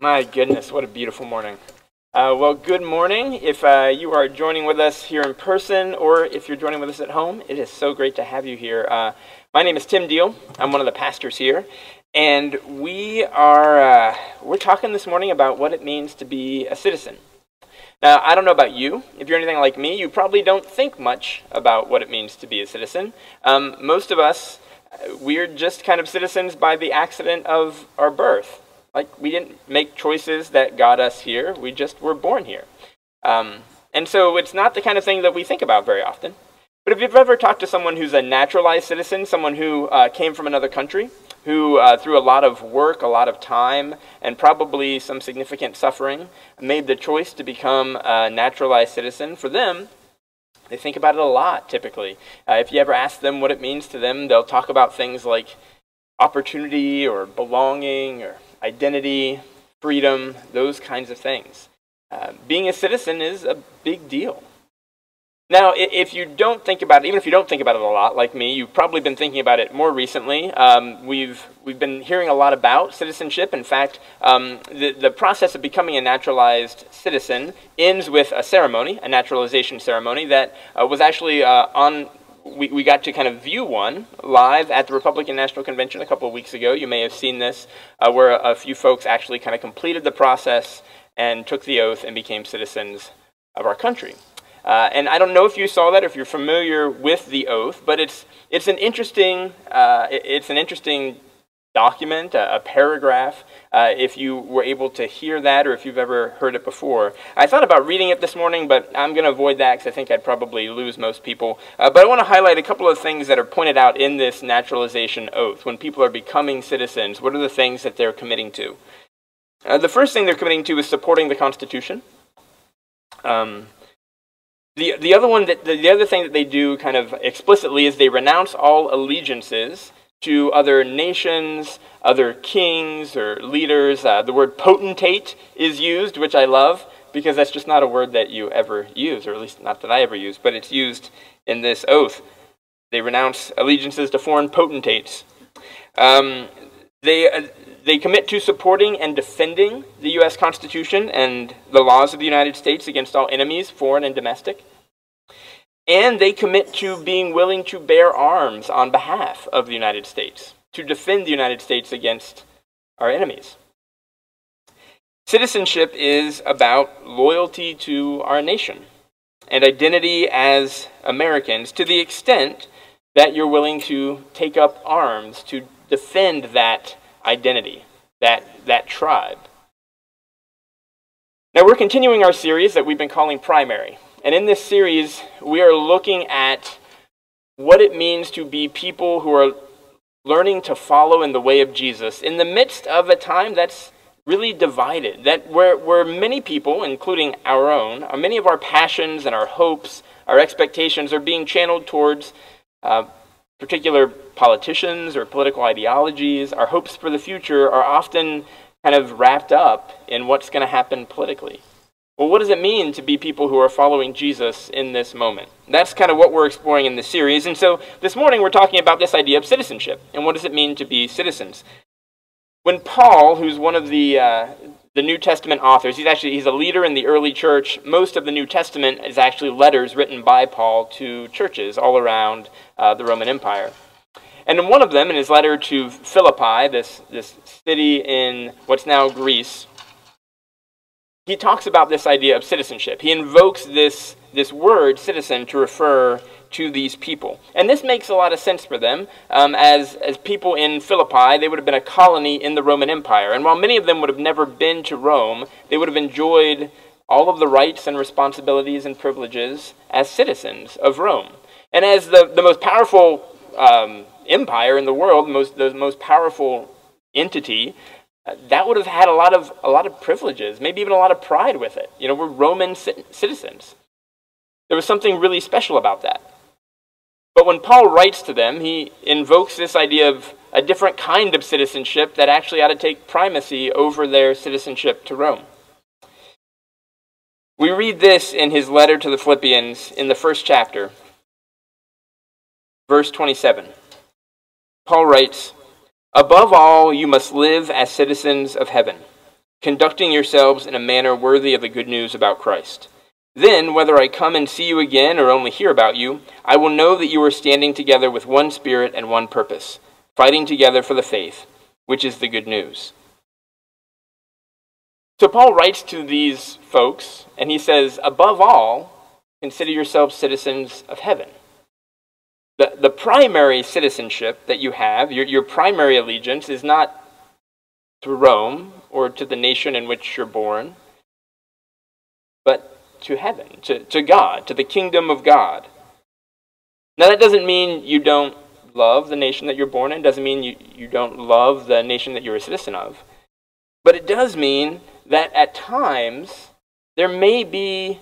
My goodness, what a beautiful morning. Uh, well, good morning. If uh, you are joining with us here in person or if you're joining with us at home, it is so great to have you here. Uh, my name is Tim Deal. I'm one of the pastors here. And we are uh, we're talking this morning about what it means to be a citizen. Now, I don't know about you. If you're anything like me, you probably don't think much about what it means to be a citizen. Um, most of us, uh, we're just kind of citizens by the accident of our birth. Like, we didn't make choices that got us here, we just were born here. Um, and so it's not the kind of thing that we think about very often. But if you've ever talked to someone who's a naturalized citizen, someone who uh, came from another country, who, uh, through a lot of work, a lot of time, and probably some significant suffering, made the choice to become a naturalized citizen, for them, they think about it a lot typically. Uh, if you ever ask them what it means to them, they'll talk about things like opportunity or belonging or identity, freedom, those kinds of things. Uh, being a citizen is a big deal. Now, if you don't think about it, even if you don't think about it a lot, like me, you've probably been thinking about it more recently. Um, we've we've been hearing a lot about citizenship. In fact, um, the the process of becoming a naturalized citizen ends with a ceremony, a naturalization ceremony that uh, was actually uh, on we, we got to kind of view one live at the Republican National Convention a couple of weeks ago. You may have seen this, uh, where a, a few folks actually kind of completed the process and took the oath and became citizens of our country. Uh, and I don't know if you saw that, if you're familiar with the oath, but it's it's an interesting uh, it's an interesting document, a, a paragraph, uh, if you were able to hear that or if you've ever heard it before. I thought about reading it this morning, but I'm going to avoid that because I think I'd probably lose most people. Uh, but I want to highlight a couple of things that are pointed out in this naturalization oath. When people are becoming citizens, what are the things that they're committing to? Uh, the first thing they're committing to is supporting the Constitution. Um, the, the other one that the, the other thing that they do kind of explicitly is they renounce all allegiances to other nations, other kings or leaders. Uh, the word potentate is used, which I love because that's just not a word that you ever use, or at least not that I ever use, but it's used in this oath. They renounce allegiances to foreign potentates. Um, they, uh, they commit to supporting and defending the U.S. Constitution and the laws of the United States against all enemies, foreign and domestic. And they commit to being willing to bear arms on behalf of the United States, to defend the United States against our enemies. Citizenship is about loyalty to our nation and identity as Americans to the extent that you're willing to take up arms to defend that identity, that, that tribe. Now, we're continuing our series that we've been calling Primary. And in this series, we are looking at what it means to be people who are learning to follow in the way of Jesus in the midst of a time that's really divided. That where, where many people, including our own, many of our passions and our hopes, our expectations are being channeled towards uh, particular politicians or political ideologies. Our hopes for the future are often kind of wrapped up in what's going to happen politically. Well, what does it mean to be people who are following Jesus in this moment? That's kind of what we're exploring in this series. And so this morning we're talking about this idea of citizenship and what does it mean to be citizens. When Paul, who's one of the uh, the New Testament authors, he's actually he's a leader in the early church. Most of the New Testament is actually letters written by Paul to churches all around uh, the Roman Empire. And in one of them, in his letter to Philippi, this, this city in what's now Greece, he talks about this idea of citizenship. He invokes this, this word, citizen, to refer to these people. And this makes a lot of sense for them. Um, as, as people in Philippi, they would have been a colony in the Roman Empire. And while many of them would have never been to Rome, they would have enjoyed all of the rights and responsibilities and privileges as citizens of Rome. And as the, the most powerful um, empire in the world, most, the most powerful entity, that would have had a lot of a lot of privileges, maybe even a lot of pride with it. You know, we're Roman citizens. There was something really special about that. But when Paul writes to them, he invokes this idea of a different kind of citizenship that actually ought to take primacy over their citizenship to Rome. We read this in his letter to the Philippians in the first chapter, verse 27. Paul writes, Above all, you must live as citizens of heaven, conducting yourselves in a manner worthy of the good news about Christ. Then, whether I come and see you again or only hear about you, I will know that you are standing together with one spirit and one purpose, fighting together for the faith, which is the good news. So, Paul writes to these folks, and he says, above all, consider yourselves citizens of heaven. The, the primary citizenship that you have, your, your primary allegiance, is not to Rome or to the nation in which you're born, but to heaven, to, to God, to the kingdom of God. Now, that doesn't mean you don't love the nation that you're born in, doesn't mean you, you don't love the nation that you're a citizen of. But it does mean that at times there may be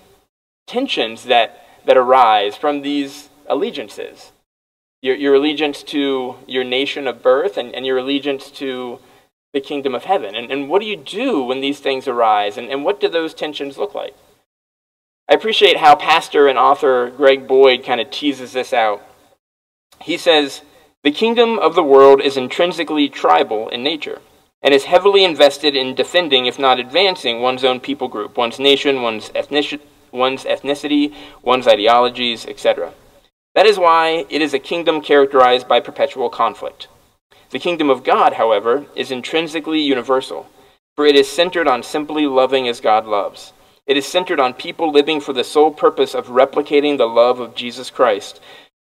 tensions that, that arise from these allegiances. Your, your allegiance to your nation of birth and, and your allegiance to the kingdom of heaven. And, and what do you do when these things arise? And, and what do those tensions look like? I appreciate how pastor and author Greg Boyd kind of teases this out. He says, The kingdom of the world is intrinsically tribal in nature and is heavily invested in defending, if not advancing, one's own people group, one's nation, one's, one's ethnicity, one's ideologies, etc. That is why it is a kingdom characterized by perpetual conflict. The kingdom of God, however, is intrinsically universal, for it is centered on simply loving as God loves. It is centered on people living for the sole purpose of replicating the love of Jesus Christ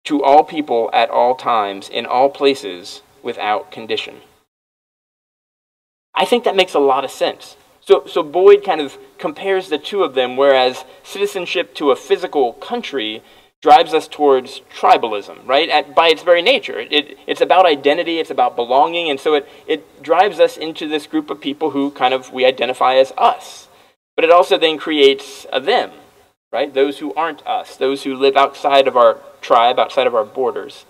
to all people at all times, in all places, without condition. I think that makes a lot of sense. So, so Boyd kind of compares the two of them, whereas citizenship to a physical country drives us towards tribalism, right? At, by its very nature. It, it's about identity, it's about belonging, and so it, it drives us into this group of people who kind of we identify as us. But it also then creates a them, right? Those who aren't us, those who live outside of our tribe, outside of our borders.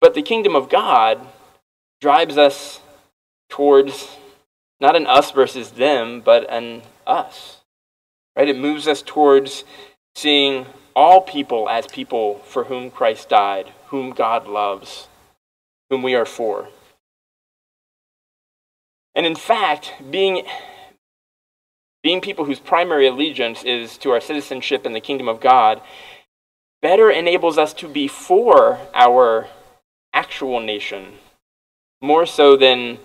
But the kingdom of God drives us towards not an us versus them, but an us. Right? It moves us towards seeing all people as people for whom Christ died, whom God loves, whom we are for. And in fact, being, being people whose primary allegiance is to our citizenship in the kingdom of God better enables us to be for our actual nation, more so than,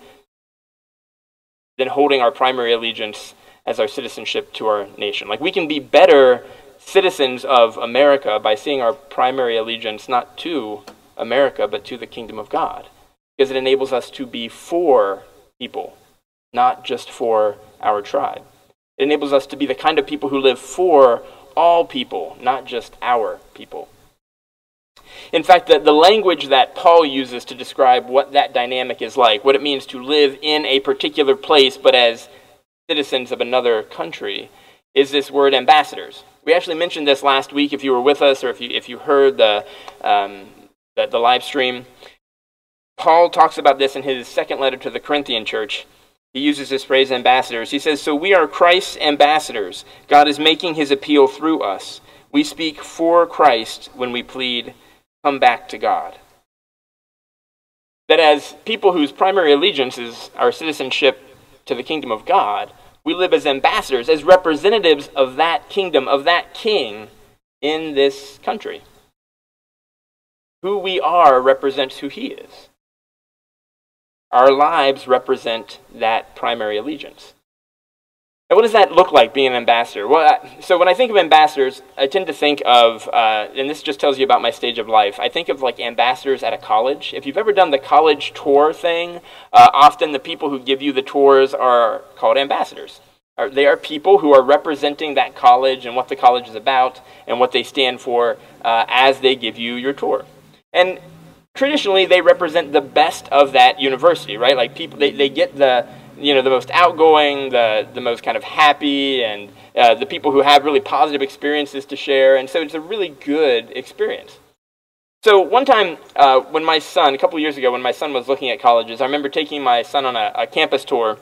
than holding our primary allegiance as our citizenship to our nation. Like we can be better citizens of America by seeing our primary allegiance not to America, but to the kingdom of God. Because it enables us to be for people, not just for our tribe. It enables us to be the kind of people who live for all people, not just our people. In fact, the, the language that Paul uses to describe what that dynamic is like, what it means to live in a particular place but as citizens of another country, is this word ambassadors. We actually mentioned this last week if you were with us or if you, if you heard the, um, the, the live stream. Paul talks about this in his second letter to the Corinthian church. He uses this phrase, ambassadors. He says, So we are Christ's ambassadors. God is making his appeal through us. We speak for Christ when we plead, Come back to God. That as people whose primary allegiance is our citizenship to the kingdom of God, we live as ambassadors, as representatives of that kingdom, of that king in this country. Who we are represents who he is. Our lives represent that primary allegiance. And what does that look like, being an ambassador? Well, so when I think of ambassadors, I tend to think of, uh, and this just tells you about my stage of life, I think of like ambassadors at a college. If you've ever done the college tour thing, uh, often the people who give you the tours are called ambassadors. They are people who are representing that college and what the college is about and what they stand for uh, as they give you your tour. And traditionally, they represent the best of that university, right? Like people, they, they get the you know the most outgoing, the the most kind of happy, and uh, the people who have really positive experiences to share. And so it's a really good experience. So one time, uh, when my son, a couple years ago, when my son was looking at colleges, I remember taking my son on a, a campus tour,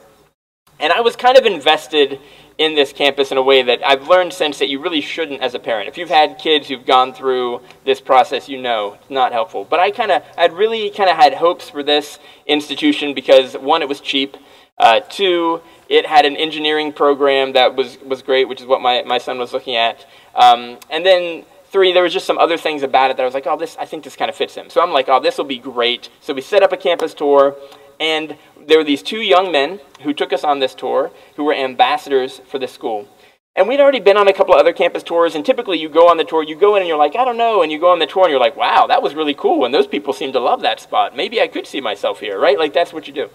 and I was kind of invested in this campus in a way that I've learned since that you really shouldn't as a parent. If you've had kids who've gone through this process, you know it's not helpful. But I kind of, I'd really kind of had hopes for this institution because one, it was cheap. Uh, two, it had an engineering program that was, was great, which is what my, my son was looking at. Um, and then three, there was just some other things about it that I was like, oh, this, I think this kind of fits him. So I'm like, oh, this will be great. So we set up a campus tour, and there were these two young men who took us on this tour who were ambassadors for this school. And we'd already been on a couple of other campus tours, and typically you go on the tour, you go in and you're like, I don't know, and you go on the tour and you're like, wow, that was really cool, and those people seem to love that spot. Maybe I could see myself here, right? Like that's what you do.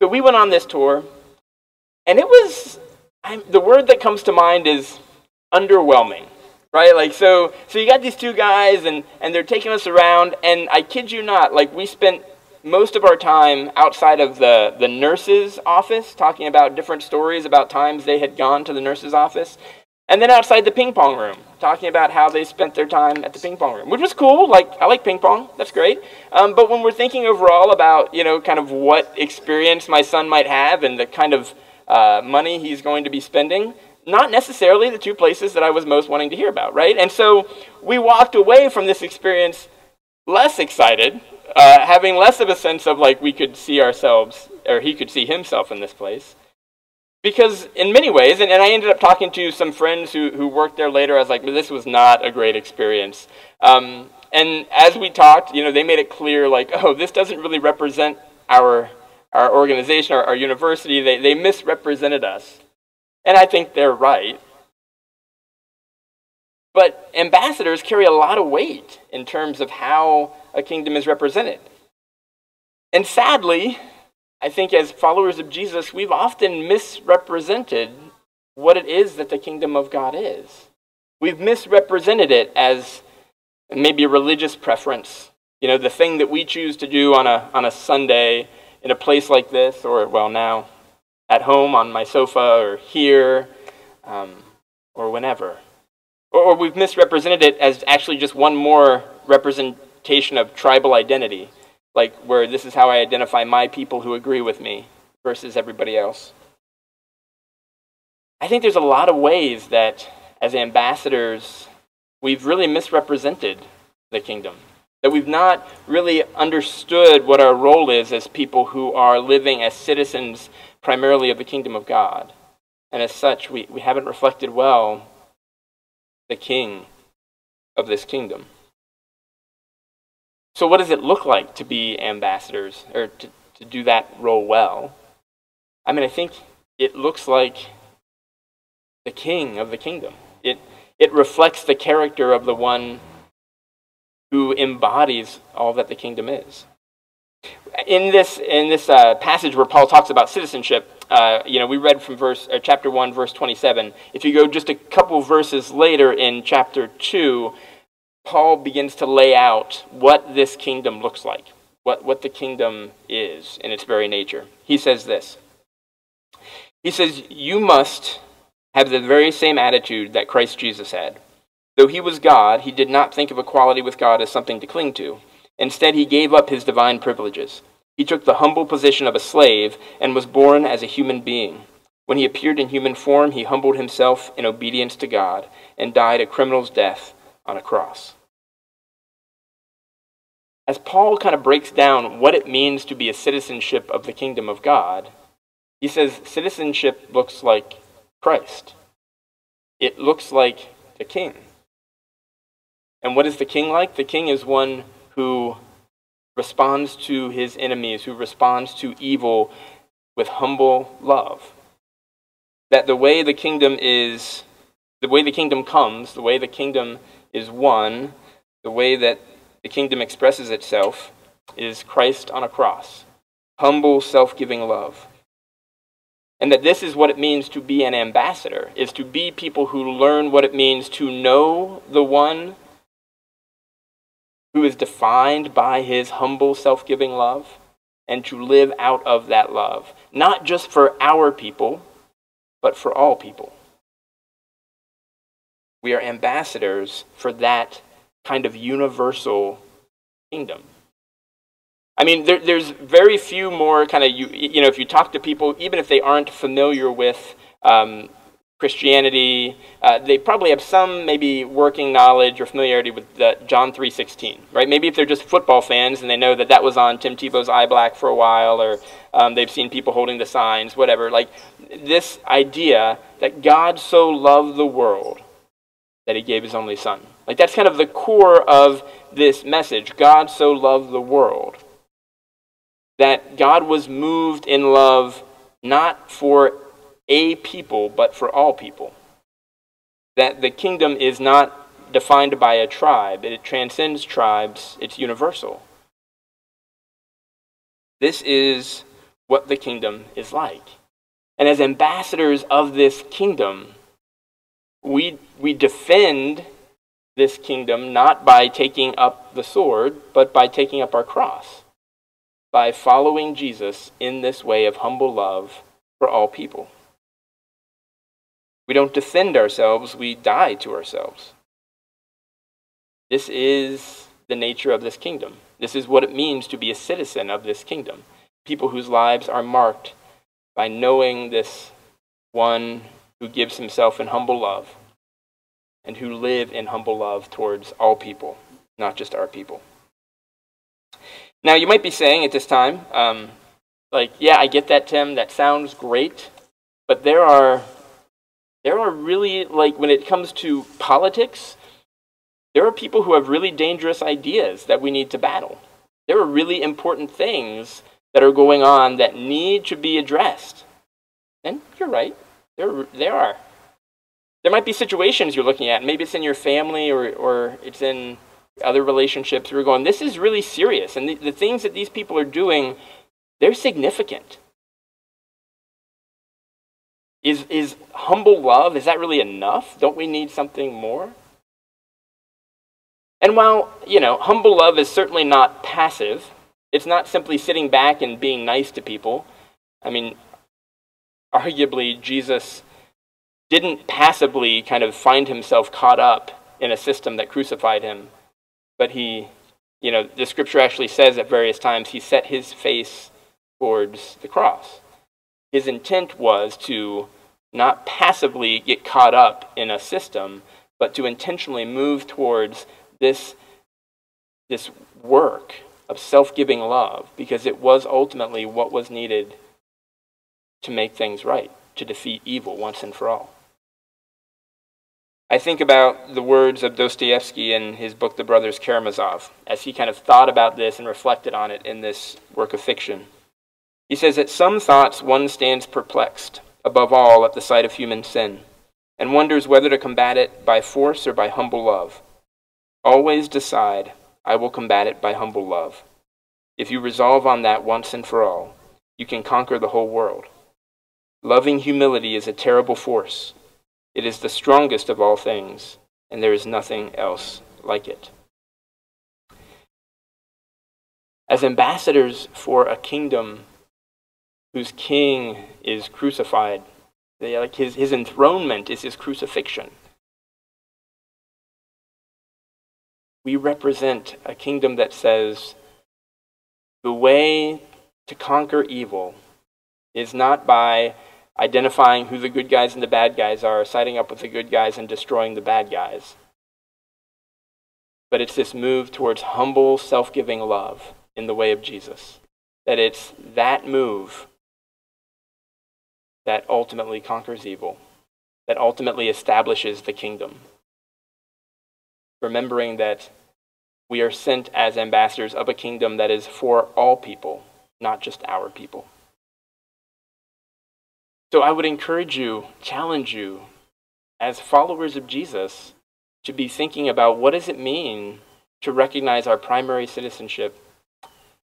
But we went on this tour, and it was I'm, the word that comes to mind is underwhelming, right? Like so, so you got these two guys, and and they're taking us around, and I kid you not, like we spent most of our time outside of the, the nurse's office talking about different stories about times they had gone to the nurse's office. And then outside the ping pong room, talking about how they spent their time at the ping pong room, which was cool. Like, I like ping pong. That's great. Um, but when we're thinking overall about, you know, kind of what experience my son might have and the kind of uh, money he's going to be spending, not necessarily the two places that I was most wanting to hear about, right? And so we walked away from this experience less excited uh, having less of a sense of like we could see ourselves, or he could see himself in this place. Because in many ways, and, and I ended up talking to some friends who, who worked there later, I was like, this was not a great experience. Um, and as we talked, you know, they made it clear, like, oh, this doesn't really represent our, our organization, our, our university. They, they misrepresented us. And I think they're right. But ambassadors carry a lot of weight in terms of how a kingdom is represented. And sadly, I think as followers of Jesus, we've often misrepresented what it is that the kingdom of God is. We've misrepresented it as maybe a religious preference, you know, the thing that we choose to do on a, on a Sunday in a place like this, or, well, now at home on my sofa, or here, um, or whenever. Or, or we've misrepresented it as actually just one more representation of tribal identity, like where this is how I identify my people who agree with me versus everybody else. I think there's a lot of ways that as ambassadors, we've really misrepresented the kingdom. That we've not really understood what our role is as people who are living as citizens primarily of the kingdom of God. And as such, we, we haven't reflected well the king of this kingdom. So, what does it look like to be ambassadors or to, to do that role well? I mean, I think it looks like the king of the kingdom. It, it reflects the character of the one who embodies all that the kingdom is. In this, in this uh, passage where Paul talks about citizenship, uh, you know, we read from verse, uh, chapter 1, verse 27. If you go just a couple verses later in chapter 2, Paul begins to lay out what this kingdom looks like, what, what the kingdom is in its very nature. He says this He says, You must have the very same attitude that Christ Jesus had. Though he was God, he did not think of equality with God as something to cling to. Instead, he gave up his divine privileges. He took the humble position of a slave and was born as a human being. When he appeared in human form, he humbled himself in obedience to God and died a criminal's death on a cross as Paul kind of breaks down what it means to be a citizenship of the kingdom of God, he says citizenship looks like Christ. It looks like the king. And what is the king like? The king is one who responds to his enemies, who responds to evil with humble love. That the way the kingdom is, the way the kingdom comes, the way the kingdom is won, the way that the kingdom expresses itself is Christ on a cross, humble, self giving love. And that this is what it means to be an ambassador, is to be people who learn what it means to know the one who is defined by his humble, self giving love, and to live out of that love, not just for our people, but for all people. We are ambassadors for that kind of universal kingdom. I mean, there, there's very few more kind of, you, you know, if you talk to people, even if they aren't familiar with um, Christianity, uh, they probably have some maybe working knowledge or familiarity with the John 3.16, right? Maybe if they're just football fans and they know that that was on Tim Tebow's eye black for a while or um, they've seen people holding the signs, whatever. Like this idea that God so loved the world that he gave his only son. Like that's kind of the core of this message. God so loved the world that God was moved in love not for a people, but for all people. That the kingdom is not defined by a tribe, it transcends tribes, it's universal. This is what the kingdom is like. And as ambassadors of this kingdom, we, we defend this kingdom not by taking up the sword, but by taking up our cross, by following Jesus in this way of humble love for all people. We don't defend ourselves, we die to ourselves. This is the nature of this kingdom. This is what it means to be a citizen of this kingdom. People whose lives are marked by knowing this one who gives himself in humble love and who live in humble love towards all people, not just our people. Now, you might be saying at this time, um, like, yeah, I get that, Tim. That sounds great. But there are there are really, like, when it comes to politics, there are people who have really dangerous ideas that we need to battle. There are really important things that are going on that need to be addressed. And you're right, there, there are. There might be situations you're looking at, maybe it's in your family or, or it's in other relationships you're going, this is really serious. And the, the things that these people are doing, they're significant. Is, is humble love, is that really enough? Don't we need something more? And while, you know, humble love is certainly not passive, it's not simply sitting back and being nice to people. I mean, arguably, Jesus didn't passively kind of find himself caught up in a system that crucified him, but he, you know, the scripture actually says at various times he set his face towards the cross. His intent was to not passively get caught up in a system, but to intentionally move towards this, this work of self giving love, because it was ultimately what was needed to make things right, to defeat evil once and for all. I think about the words of Dostoevsky in his book, The Brothers Karamazov, as he kind of thought about this and reflected on it in this work of fiction. He says, At some thoughts one stands perplexed above all at the sight of human sin, and wonders whether to combat it by force or by humble love. Always decide, I will combat it by humble love. If you resolve on that once and for all, you can conquer the whole world. Loving humility is a terrible force. It is the strongest of all things, and there is nothing else like it. As ambassadors for a kingdom whose king is crucified. They, like his, his enthronement is his crucifixion. We represent a kingdom that says the way to conquer evil is not by identifying who the good guys and the bad guys are, siding up with the good guys and destroying the bad guys. But it's this move towards humble, self giving love in the way of Jesus. That it's that move that ultimately conquers evil, that ultimately establishes the kingdom. Remembering that we are sent as ambassadors of a kingdom that is for all people, not just our people. So I would encourage you, challenge you, as followers of Jesus, to be thinking about what does it mean to recognize our primary citizenship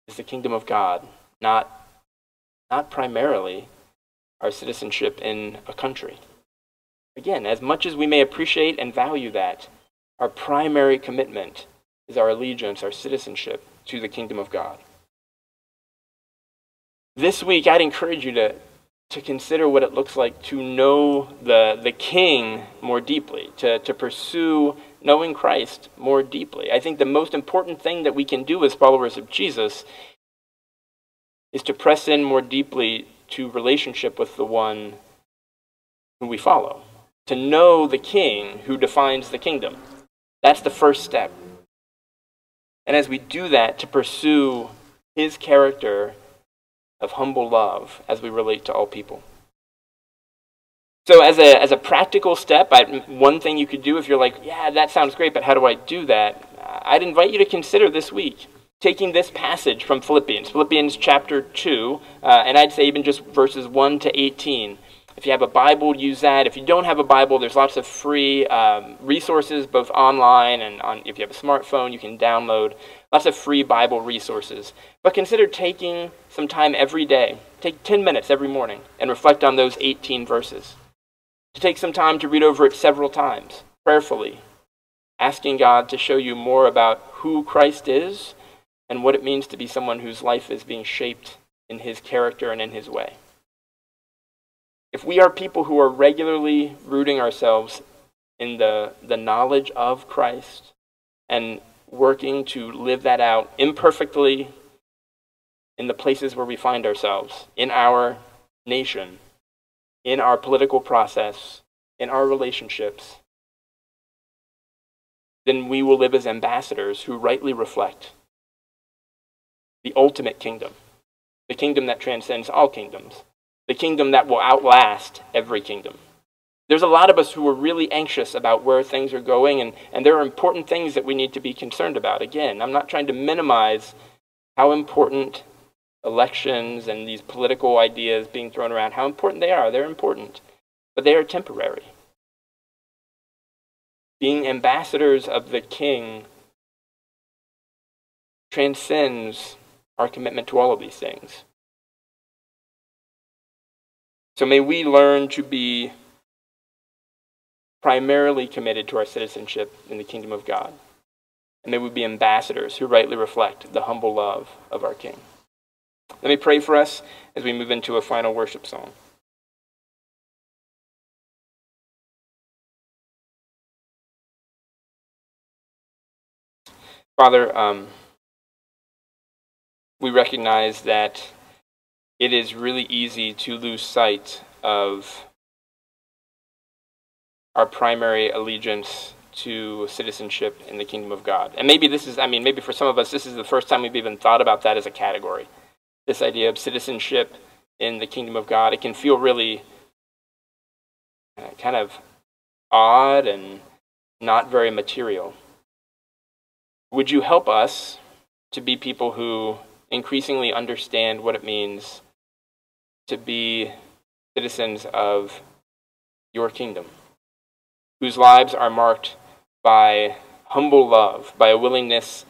is the kingdom of God, not, not primarily our citizenship in a country. Again, as much as we may appreciate and value that, our primary commitment is our allegiance, our citizenship to the kingdom of God. This week, I'd encourage you to, to consider what it looks like to know the, the King more deeply, to, to pursue knowing Christ more deeply. I think the most important thing that we can do as followers of Jesus is to press in more deeply to relationship with the one who we follow, to know the king who defines the kingdom. That's the first step. And as we do that, to pursue his character of humble love as we relate to all people. So, as a, as a practical step, I, one thing you could do if you're like, yeah, that sounds great, but how do I do that? I'd invite you to consider this week taking this passage from Philippians, Philippians chapter 2, uh, and I'd say even just verses 1 to 18. If you have a Bible, use that. If you don't have a Bible, there's lots of free um, resources, both online and on, if you have a smartphone, you can download lots of free Bible resources. But consider taking some time every day. Take 10 minutes every morning and reflect on those 18 verses. To take some time to read over it several times, prayerfully, asking God to show you more about who Christ is and what it means to be someone whose life is being shaped in his character and in his way. If we are people who are regularly rooting ourselves in the, the knowledge of Christ and working to live that out imperfectly in the places where we find ourselves, in our nation, in our political process, in our relationships, then we will live as ambassadors who rightly reflect the ultimate kingdom, the kingdom that transcends all kingdoms, the kingdom that will outlast every kingdom. There's a lot of us who are really anxious about where things are going, and, and there are important things that we need to be concerned about. Again, I'm not trying to minimize how important elections and these political ideas being thrown around, how important they are. They're important, but they are temporary. Being ambassadors of the king transcends our commitment to all of these things. So may we learn to be primarily committed to our citizenship in the kingdom of God. And may we be ambassadors who rightly reflect the humble love of our King. Let me pray for us as we move into a final worship song. Father, um, we recognize that it is really easy to lose sight of our primary allegiance to citizenship in the kingdom of God. And maybe this is, I mean, maybe for some of us, this is the first time we've even thought about that as a category. This idea of citizenship in the kingdom of God. It can feel really uh, kind of odd and not very material. Would you help us to be people who increasingly understand what it means to be citizens of your kingdom, whose lives are marked by humble love, by a willingness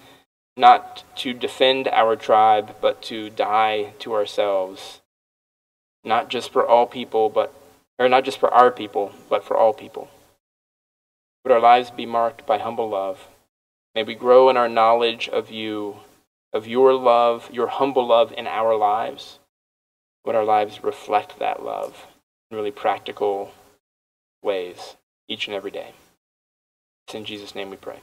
not to defend our tribe, but to die to ourselves, not just for all people, but or not just for our people, but for all people. Would our lives be marked by humble love? May we grow in our knowledge of you of your love, your humble love in our lives, would our lives reflect that love in really practical ways each and every day. It's in Jesus' name we pray.